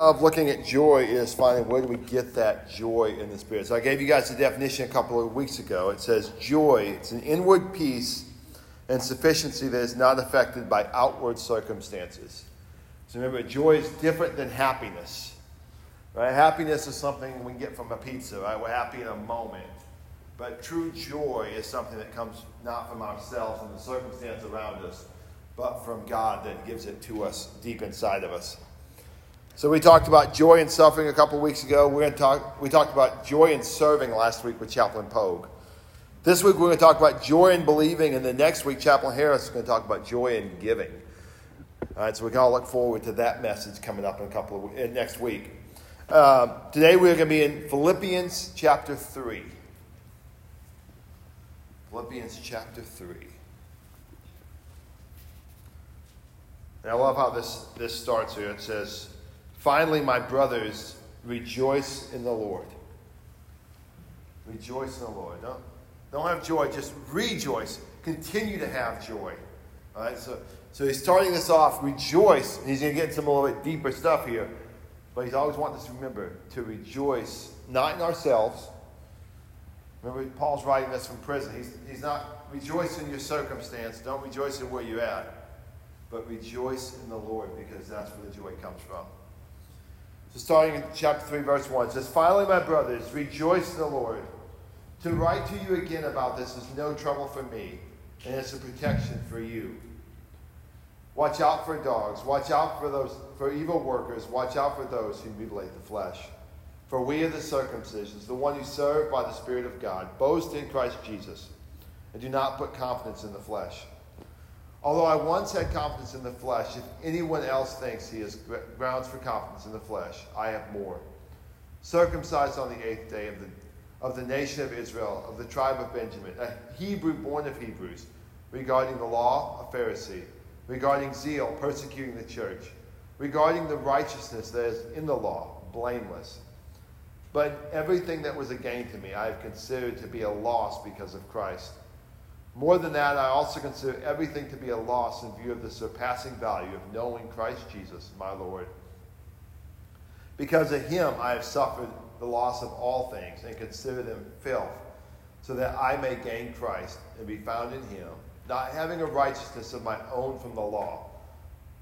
of looking at joy is finding where do we get that joy in the spirit. So I gave you guys the definition a couple of weeks ago. It says joy, it's an inward peace and sufficiency that is not affected by outward circumstances. So remember, joy is different than happiness. Right? Happiness is something we can get from a pizza, right? We're happy in a moment. But true joy is something that comes not from ourselves and the circumstance around us, but from God that gives it to us deep inside of us. So we talked about joy and suffering a couple weeks ago. We're going to talk. We talked about joy and serving last week with Chaplain Pogue. This week we're going to talk about joy and believing, and the next week Chaplain Harris is going to talk about joy and giving. All right, so we can all look forward to that message coming up in a couple of next week. Uh, today we're going to be in Philippians chapter three. Philippians chapter three. And I love how this, this starts here. It says, Finally, my brothers, rejoice in the Lord. Rejoice in the Lord. Don't, don't have joy, just rejoice. Continue to have joy. All right, so, so he's starting this off, rejoice. And He's going to get some a little bit deeper stuff here. But he's always wanting us to remember to rejoice, not in ourselves. Remember, Paul's writing this from prison. He's, he's not rejoicing in your circumstance. Don't rejoice in where you're at. But rejoice in the Lord because that's where the joy comes from. So, starting in chapter 3, verse 1, it says, Finally, my brothers, rejoice in the Lord. To write to you again about this is no trouble for me, and it's a protection for you. Watch out for dogs. Watch out for those for evil workers. Watch out for those who mutilate the flesh. For we are the circumcisions, the one who serve by the Spirit of God. Boast in Christ Jesus, and do not put confidence in the flesh. Although I once had confidence in the flesh, if anyone else thinks he has grounds for confidence in the flesh, I have more. Circumcised on the eighth day of the, of the nation of Israel, of the tribe of Benjamin, a Hebrew born of Hebrews, regarding the law, a Pharisee, regarding zeal, persecuting the church, regarding the righteousness that is in the law, blameless. But everything that was a gain to me, I have considered to be a loss because of Christ. More than that, I also consider everything to be a loss in view of the surpassing value of knowing Christ Jesus, my Lord. Because of him, I have suffered the loss of all things and consider them filth, so that I may gain Christ and be found in him, not having a righteousness of my own from the law,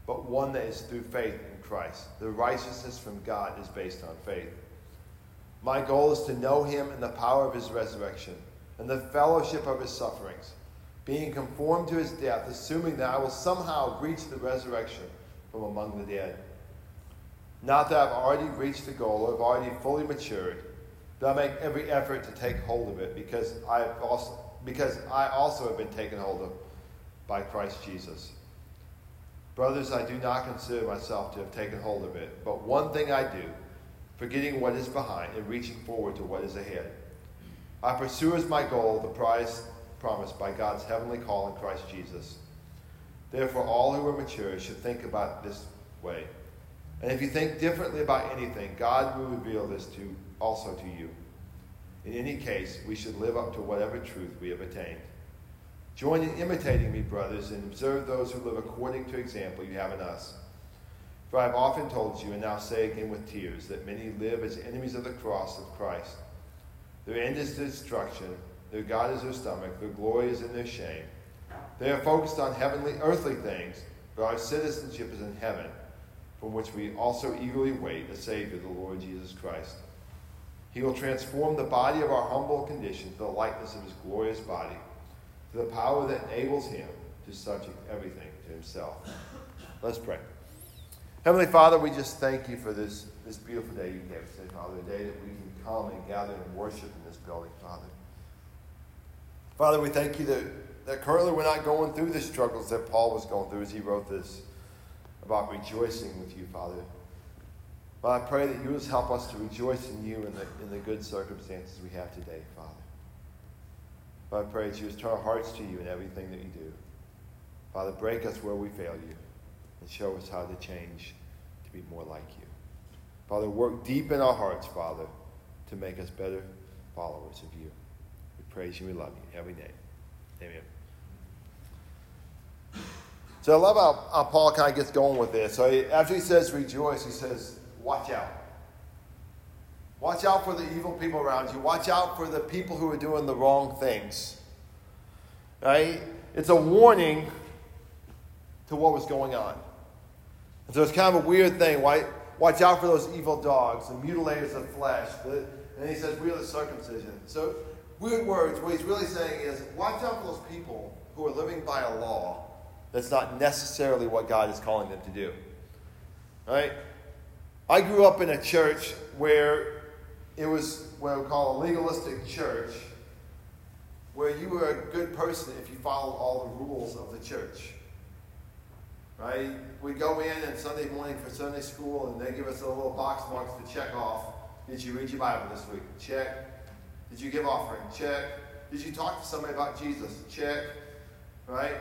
but one that is through faith in Christ. The righteousness from God is based on faith. My goal is to know him in the power of his resurrection and the fellowship of his sufferings being conformed to his death, assuming that I will somehow reach the resurrection from among the dead. Not that I've already reached the goal or have already fully matured, but I make every effort to take hold of it because I also because I also have been taken hold of by Christ Jesus. Brothers, I do not consider myself to have taken hold of it, but one thing I do, forgetting what is behind and reaching forward to what is ahead. I pursue as my goal the prize promised by God's heavenly call in Christ Jesus. Therefore, all who are mature should think about this way. And if you think differently about anything, God will reveal this to also to you. In any case, we should live up to whatever truth we have attained. Join in imitating me, brothers, and observe those who live according to example you have in us. For I have often told you, and now say again with tears, that many live as enemies of the cross of Christ. Their end is destruction their God is their stomach. Their glory is in their shame. They are focused on heavenly, earthly things, but our citizenship is in heaven, from which we also eagerly wait a Savior, the Lord Jesus Christ. He will transform the body of our humble condition to the likeness of his glorious body, to the power that enables him to subject everything to himself. Let's pray. Heavenly Father, we just thank you for this, this beautiful day you gave us, today, Father, a day that we can come and gather and worship in this building, Father. Father, we thank you that, that currently we're not going through the struggles that Paul was going through as he wrote this about rejoicing with you, Father. But I pray that you would help us to rejoice in you in the, in the good circumstances we have today, Father. But I pray that you would turn our hearts to you in everything that you do. Father, break us where we fail you and show us how to change to be more like you. Father, work deep in our hearts, Father, to make us better followers of you praise you. We love you. Every day. Amen. So I love how, how Paul kind of gets going with this. So he, after he says rejoice, he says, watch out. Watch out for the evil people around you. Watch out for the people who are doing the wrong things. Right? It's a warning to what was going on. And so it's kind of a weird thing. Why, watch out for those evil dogs, the mutilators of flesh. The, and he says, we are the circumcision. So, weird words. What he's really saying is, watch out for those people who are living by a law that's not necessarily what God is calling them to do. Right? I grew up in a church where it was what we call a legalistic church, where you were a good person if you followed all the rules of the church. Right? We go in on Sunday morning for Sunday school, and they give us a little box marks to check off. Did you read your Bible this week? Check. Did you give offering? Check. Did you talk to somebody about Jesus? Check. Right?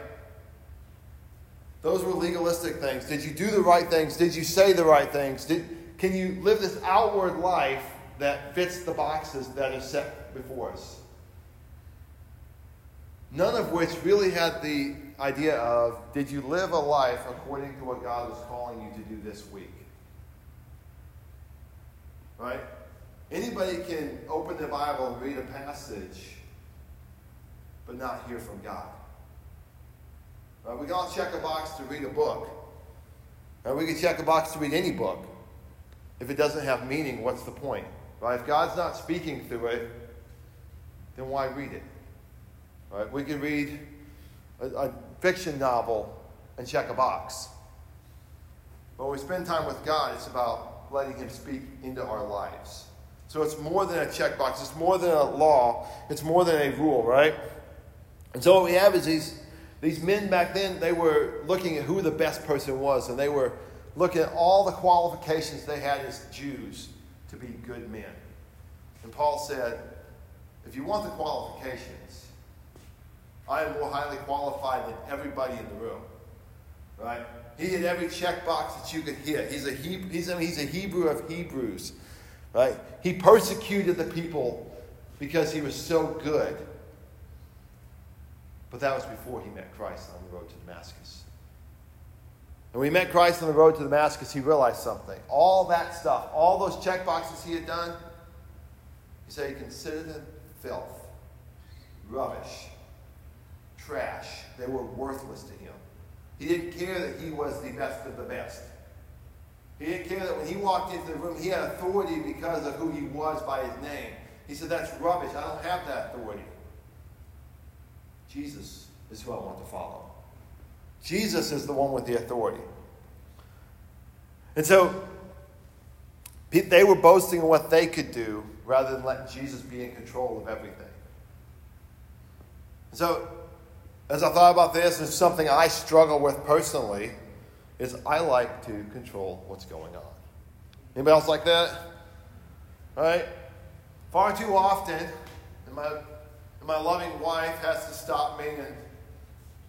Those were legalistic things. Did you do the right things? Did you say the right things? Did, can you live this outward life that fits the boxes that are set before us? None of which really had the idea of did you live a life according to what God was calling you to do this week? Right? Anybody can open the Bible and read a passage, but not hear from God. Right? We can all check a box to read a book. Right? We can check a box to read any book. If it doesn't have meaning, what's the point? Right? If God's not speaking through it, then why read it? Right? We can read a, a fiction novel and check a box. But when we spend time with God, it's about letting Him speak into our lives. So it's more than a checkbox. It's more than a law. It's more than a rule, right? And so what we have is these, these men back then, they were looking at who the best person was, and they were looking at all the qualifications they had as Jews to be good men. And Paul said, if you want the qualifications, I am more highly qualified than everybody in the room. Right? He hit every checkbox that you could hit. He's a, Hebrew, he's, a, he's a Hebrew of Hebrews. Right? He persecuted the people because he was so good. But that was before he met Christ on the road to Damascus. And when he met Christ on the road to Damascus, he realized something. All that stuff, all those check boxes he had done, he said he considered them filth, rubbish, trash. They were worthless to him. He didn't care that he was the best of the best. He didn't care that when he walked into the room, he had authority because of who he was by his name. He said, That's rubbish. I don't have that authority. Jesus is who I want to follow. Jesus is the one with the authority. And so they were boasting in what they could do rather than letting Jesus be in control of everything. So, as I thought about this, it's something I struggle with personally is I like to control what's going on. Anybody else like that? Right? Far too often, and my, and my loving wife has to stop me and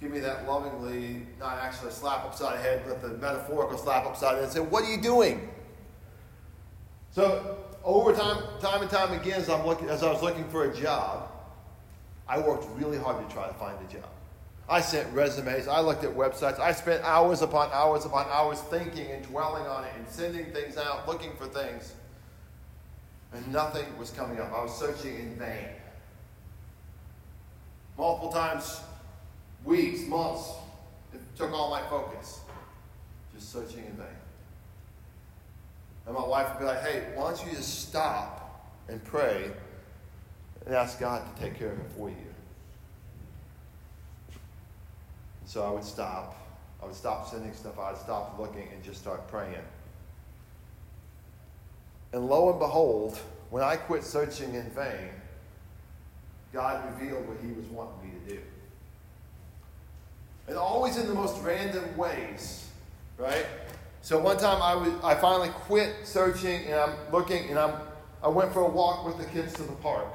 give me that lovingly, not actually a slap upside the head, but the metaphorical slap upside the head and say, What are you doing? So, over time, time and time again, as, I'm looking, as I was looking for a job, I worked really hard to try to find a job. I sent resumes. I looked at websites. I spent hours upon hours upon hours thinking and dwelling on it and sending things out, looking for things. And nothing was coming up. I was searching in vain. Multiple times, weeks, months, it took all my focus. Just searching in vain. And my wife would be like, hey, why don't you just stop and pray and ask God to take care of it for you? So I would stop. I would stop sending stuff I'd stop looking and just start praying. And lo and behold, when I quit searching in vain, God revealed what He was wanting me to do. And always in the most random ways, right? So one time I, was, I finally quit searching and I'm looking and I'm, I went for a walk with the kids to the park.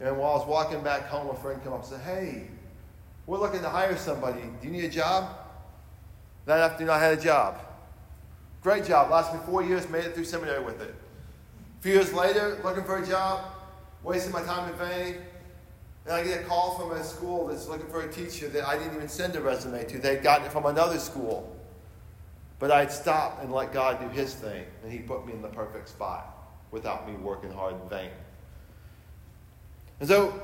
And while I was walking back home, a friend came up and said, Hey, we're looking to hire somebody. Do you need a job? That afternoon, I had a job. Great job. Lasted me four years, made it through seminary with it. A few years later, looking for a job, wasting my time in vain. And I get a call from a school that's looking for a teacher that I didn't even send a resume to. They'd gotten it from another school. But I'd stop and let God do his thing, and he put me in the perfect spot without me working hard in vain. And so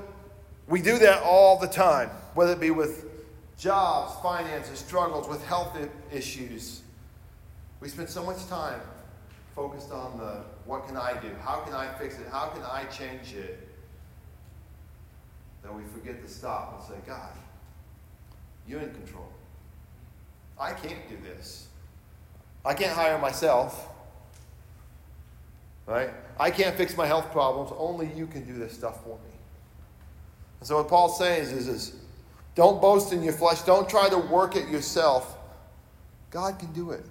we do that all the time, whether it be with jobs, finances, struggles, with health issues. We spend so much time focused on the what can I do? How can I fix it? How can I change it? That we forget to stop and say, God, you're in control. I can't do this. I can't hire myself. Right? I can't fix my health problems. Only you can do this stuff for me. And so what Paul's saying is, is, is don't boast in your flesh. Don't try to work it yourself. God can do it.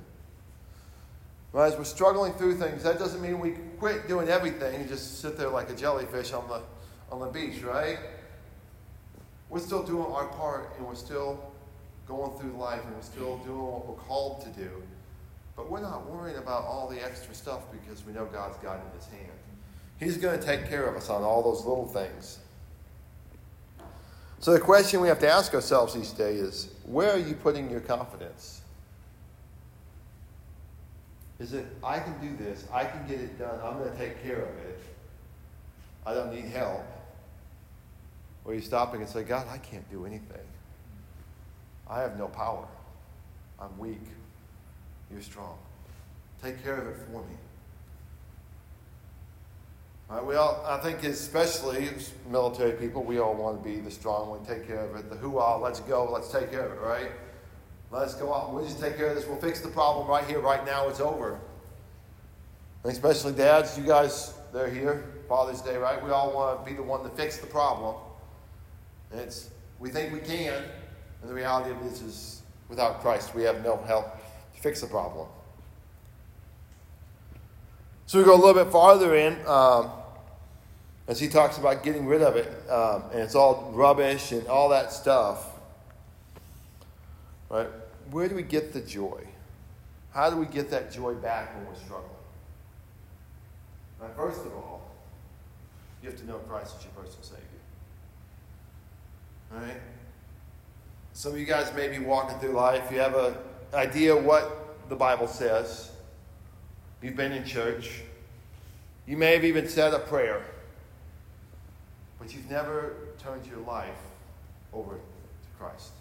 As we're struggling through things, that doesn't mean we quit doing everything and just sit there like a jellyfish on the, on the beach, right? We're still doing our part and we're still going through life and we're still doing what we're called to do. But we're not worrying about all the extra stuff because we know God's got it in His hand. He's going to take care of us on all those little things. So the question we have to ask ourselves each day is where are you putting your confidence? Is it, I can do this, I can get it done, I'm going to take care of it, I don't need help? Or you stopping and say, God, I can't do anything. I have no power. I'm weak. You're strong. Take care of it for me. Right, we all, I think, especially military people, we all want to be the strong one, take care of it. The who all, let's go, let's take care of it, right? Let's go out. We'll just take care of this. We'll fix the problem right here, right now. It's over. And especially dads, you guys, they're here. Father's Day, right? We all want to be the one to fix the problem. It's we think we can, and the reality of this is without Christ, we have no help to fix the problem. So we go a little bit farther in um, as he talks about getting rid of it, um, and it's all rubbish and all that stuff. Right? Where do we get the joy? How do we get that joy back when we're struggling? Right, first of all, you have to know Christ as your personal Savior. All right? Some of you guys may be walking through life. You have an idea what the Bible says. You've been in church. You may have even said a prayer. But you've never turned your life over to Christ.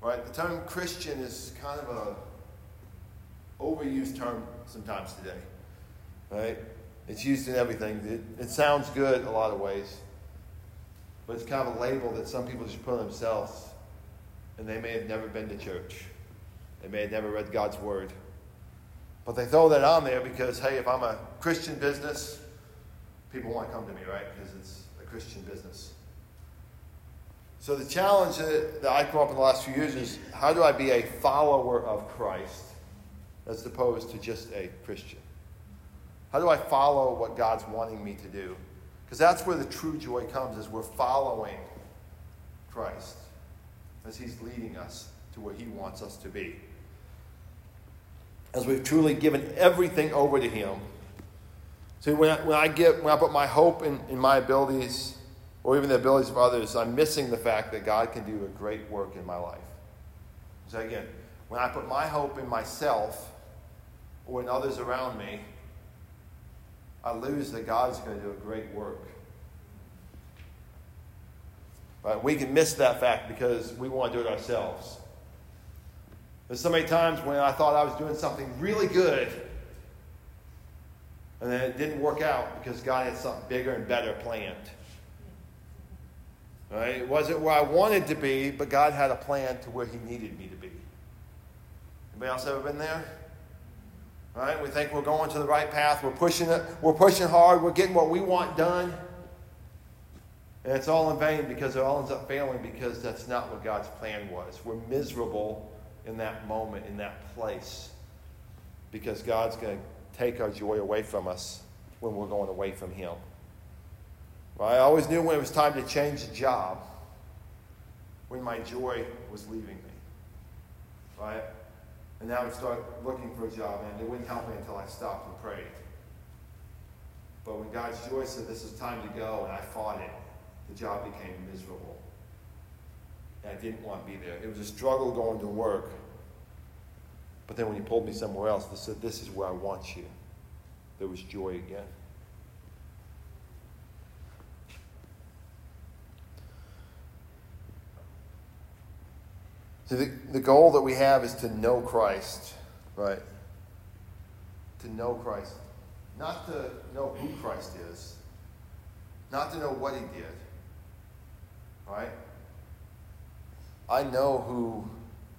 Right? The term Christian is kind of a overused term sometimes today. Right? It's used in everything. It, it sounds good a lot of ways. But it's kind of a label that some people just put on themselves. And they may have never been to church. They may have never read God's Word. But they throw that on there because, hey, if I'm a Christian business, people want to come to me, right? Because it's a Christian business. So the challenge that, I come up in the last few years is how do I be a follower of Christ as opposed to just a Christian? How do I follow what God's wanting me to do? Because that's where the true joy comes, is we're following Christ as he's leading us to where he wants us to be. As we've truly given everything over to him. See, when I, when I, get, when I put my hope in, in my abilities or even the abilities of others, I'm missing the fact that God can do a great work in my life. So again, when I put my hope in myself or in others around me, I lose that God's going to do a great work. Right? We can miss that fact because we want to do it ourselves. There's so many times when I thought I was doing something really good, and then it didn't work out because God had something bigger and better planned. Right? It wasn't where I wanted to be, but God had a plan to where He needed me to be. Anybody else ever been there? Right? We think we're going to the right path. We're pushing it. We're pushing hard. We're getting what we want done. And it's all in vain because it all ends up failing because that's not what God's plan was. We're miserable in that moment, in that place, because God's going to take our joy away from us when we're going away from Him. Right? I always knew when it was time to change the job, when my joy was leaving me. Right? And now I would start looking for a job, and it wouldn't help me until I stopped and prayed. But when God's joy said this is time to go, and I fought it, the job became miserable. And I didn't want to be there. It was a struggle going to work. But then when he pulled me somewhere else, they said, This is where I want you. There was joy again. So the, the goal that we have is to know Christ, right? To know Christ. Not to know who Christ is, not to know what he did, right? I know who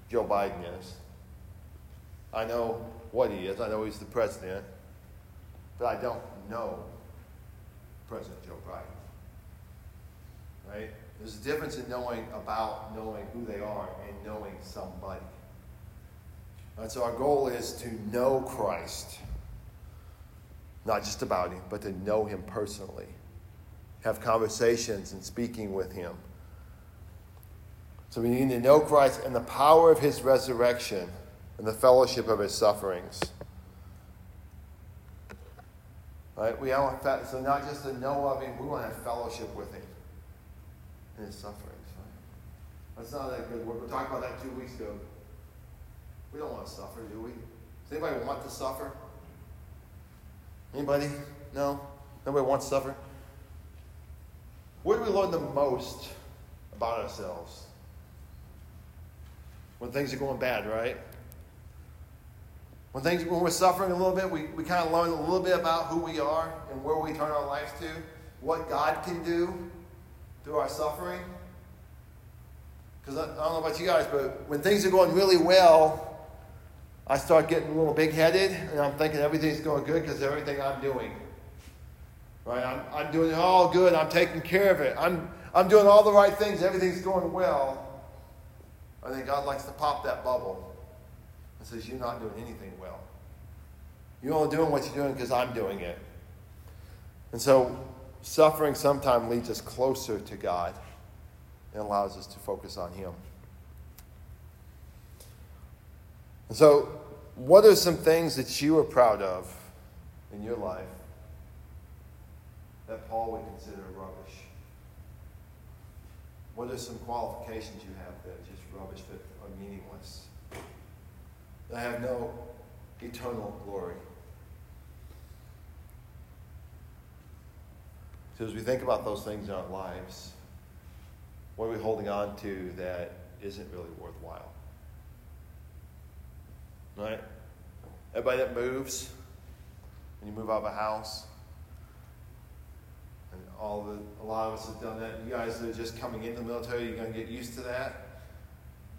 Joe Biden is. I know what he is. I know he's the president. But I don't know President Joe Biden. Right? There's a difference in knowing about knowing who they are and knowing somebody. And so our goal is to know Christ. Not just about him, but to know him personally. Have conversations and speaking with him. So we need to know Christ and the power of his resurrection and the fellowship of his sufferings. Right? We want so not just to know of him, we want to have fellowship with him in his sufferings. Right? That's not that good. word. We talked about that two weeks ago. We don't want to suffer, do we? Does anybody want to suffer? Anybody? No? Nobody wants to suffer? Where do we learn the most about ourselves? When things are going bad, right? When things when we're suffering a little bit, we, we kind of learn a little bit about who we are and where we turn our lives to, what God can do through our suffering. Because I, I don't know about you guys, but when things are going really well, I start getting a little big headed and I'm thinking everything's going good because everything I'm doing. Right? I'm, I'm doing it all good. I'm taking care of it. I'm, I'm doing all the right things. Everything's going well. I think God likes to pop that bubble and says, You're not doing anything well. You're only doing what you're doing because I'm doing it. And so suffering sometimes leads us closer to God and allows us to focus on Him. And so, what are some things that you are proud of in your life that Paul would consider rubbish? What are some qualifications you have that rubbish, that are meaningless, that have no eternal glory? So, as we think about those things in our lives, what are we holding on to that isn't really worthwhile? Right? Everybody that moves, when you move out of a house, and all the a lot of us have done that. You guys that are just coming into the military, you're gonna get used to that.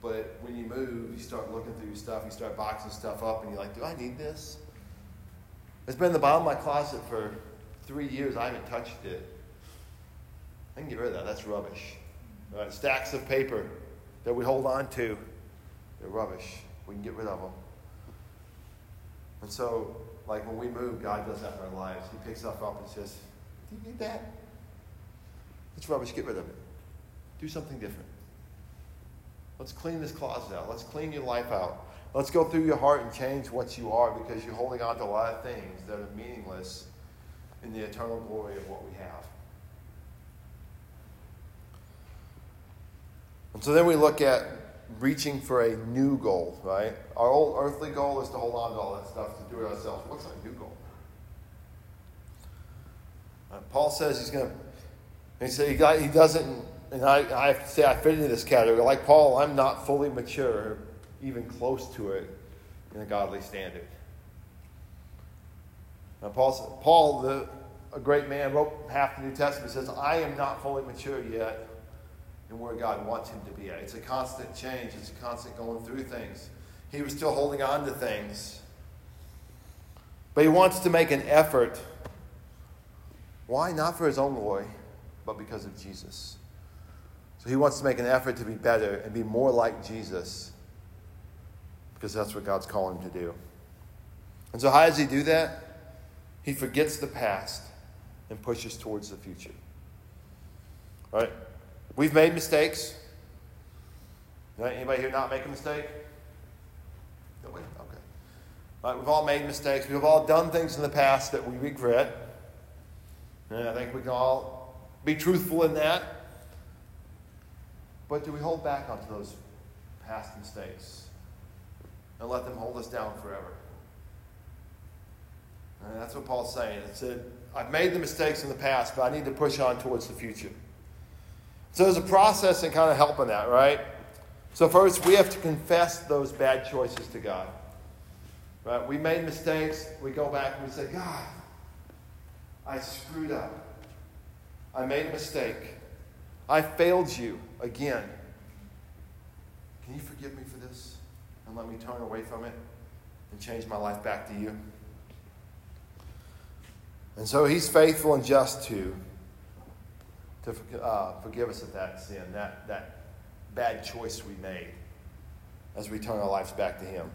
But when you move, you start looking through your stuff, you start boxing stuff up, and you're like, do I need this? It's been in the bottom of my closet for three years. I haven't touched it. I can get rid of that. That's rubbish. Right? Stacks of paper that we hold on to, they're rubbish. We can get rid of them. And so, like when we move, God does that in our lives. He picks stuff up and says, Do you need that? It's rubbish. Get rid of it. Do something different. Let's clean this closet out. Let's clean your life out. Let's go through your heart and change what you are because you're holding on to a lot of things that are meaningless in the eternal glory of what we have. And so then we look at reaching for a new goal, right? Our old earthly goal is to hold on to all that stuff, to do it ourselves. What's our new goal? Uh, Paul says he's going to, he said he, he doesn't, and I, I have to say I fit into this category. Like Paul, I'm not fully mature, even close to it, in a godly standard. Now, Paul, Paul the, a great man, wrote half the New Testament, says, I am not fully mature yet and where God wants him to be at. It's a constant change, it's a constant going through things. He was still holding on to things. But he wants to make an effort. Why? Not for his own glory, but because of Jesus. So he wants to make an effort to be better and be more like Jesus because that's what God's calling him to do. And so, how does he do that? He forgets the past and pushes towards the future. Right? We've made mistakes. Anybody here not make a mistake? Nobody? Okay. Right, we've all made mistakes. We've all done things in the past that we regret. And I think we can all be truthful in that. But do we hold back onto those past mistakes? and let them hold us down forever. And that's what Paul's saying. It said, I've made the mistakes in the past, but I need to push on towards the future. So there's a process in kind of helping that, right? So first, we have to confess those bad choices to God. Right? We made mistakes. We go back and we say, God, I screwed up. I made a mistake. I failed you again. Can you forgive me for this and let me turn away from it and change my life back to you? And so he's faithful and just to, to uh, forgive us of that sin, that, that bad choice we made as we turn our lives back to him.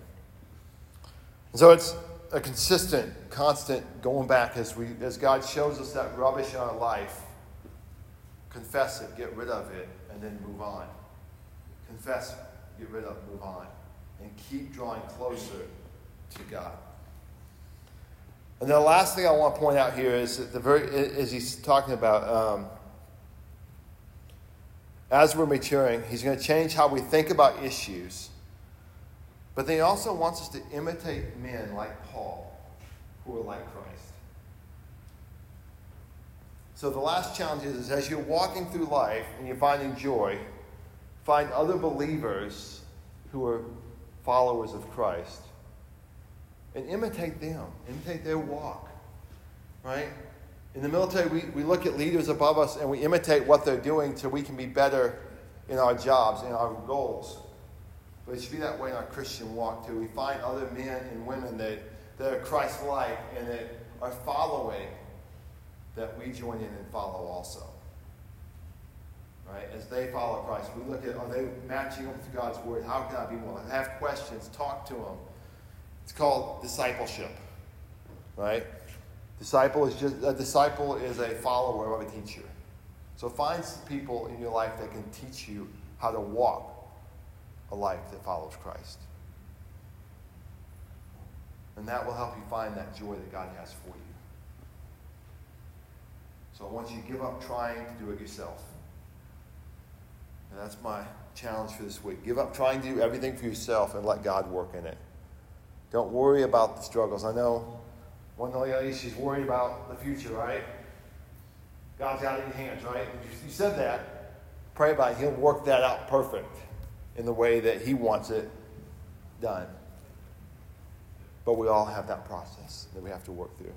And so it's a consistent, constant going back as, we, as God shows us that rubbish in our life. Confess it, get rid of it, and then move on. Confess, get rid of, move on. And keep drawing closer to God. And the last thing I want to point out here is that the very, as he's talking about, um, as we're maturing, he's going to change how we think about issues. But then he also wants us to imitate men like Paul, who are like Christ. So the last challenge is, is as you're walking through life and you're finding joy, find other believers who are followers of Christ and imitate them, imitate their walk. Right? In the military, we, we look at leaders above us and we imitate what they're doing so we can be better in our jobs, in our goals. But it should be that way in our Christian walk too. We find other men and women that, that are Christ like and that are following that we join in and follow also. Right? As they follow Christ, we look at are they matching up to God's word? How can I be more? Have questions, talk to them it's called discipleship, right? Disciple is just a disciple is a follower of a teacher. So find people in your life that can teach you how to walk a life that follows Christ. And that will help you find that joy that God has for you. So I want you to give up trying to do it yourself. And that's my challenge for this week. Give up trying to do everything for yourself and let God work in it. Don't worry about the struggles. I know one of the lady, she's worried about the future, right? God's got it in your hands, right? You said that. Pray about it. He'll work that out perfect in the way that He wants it done. But we all have that process that we have to work through.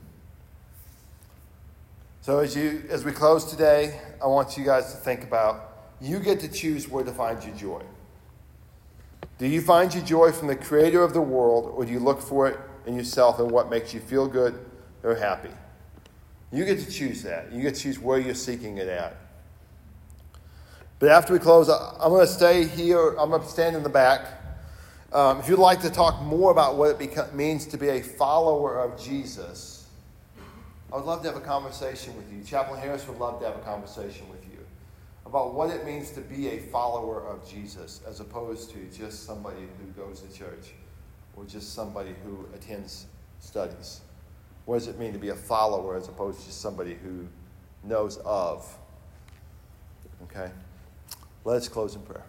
So as you as we close today, I want you guys to think about you get to choose where to find your joy. Do you find your joy from the creator of the world, or do you look for it in yourself and what makes you feel good or happy? You get to choose that. You get to choose where you're seeking it at. But after we close, I'm going to stay here. I'm going to stand in the back. Um, if you'd like to talk more about what it beca- means to be a follower of Jesus, I would love to have a conversation with you. Chaplain Harris would love to have a conversation with you about what it means to be a follower of Jesus as opposed to just somebody who goes to church or just somebody who attends studies. What does it mean to be a follower as opposed to just somebody who knows of? Okay? Let us close in prayer.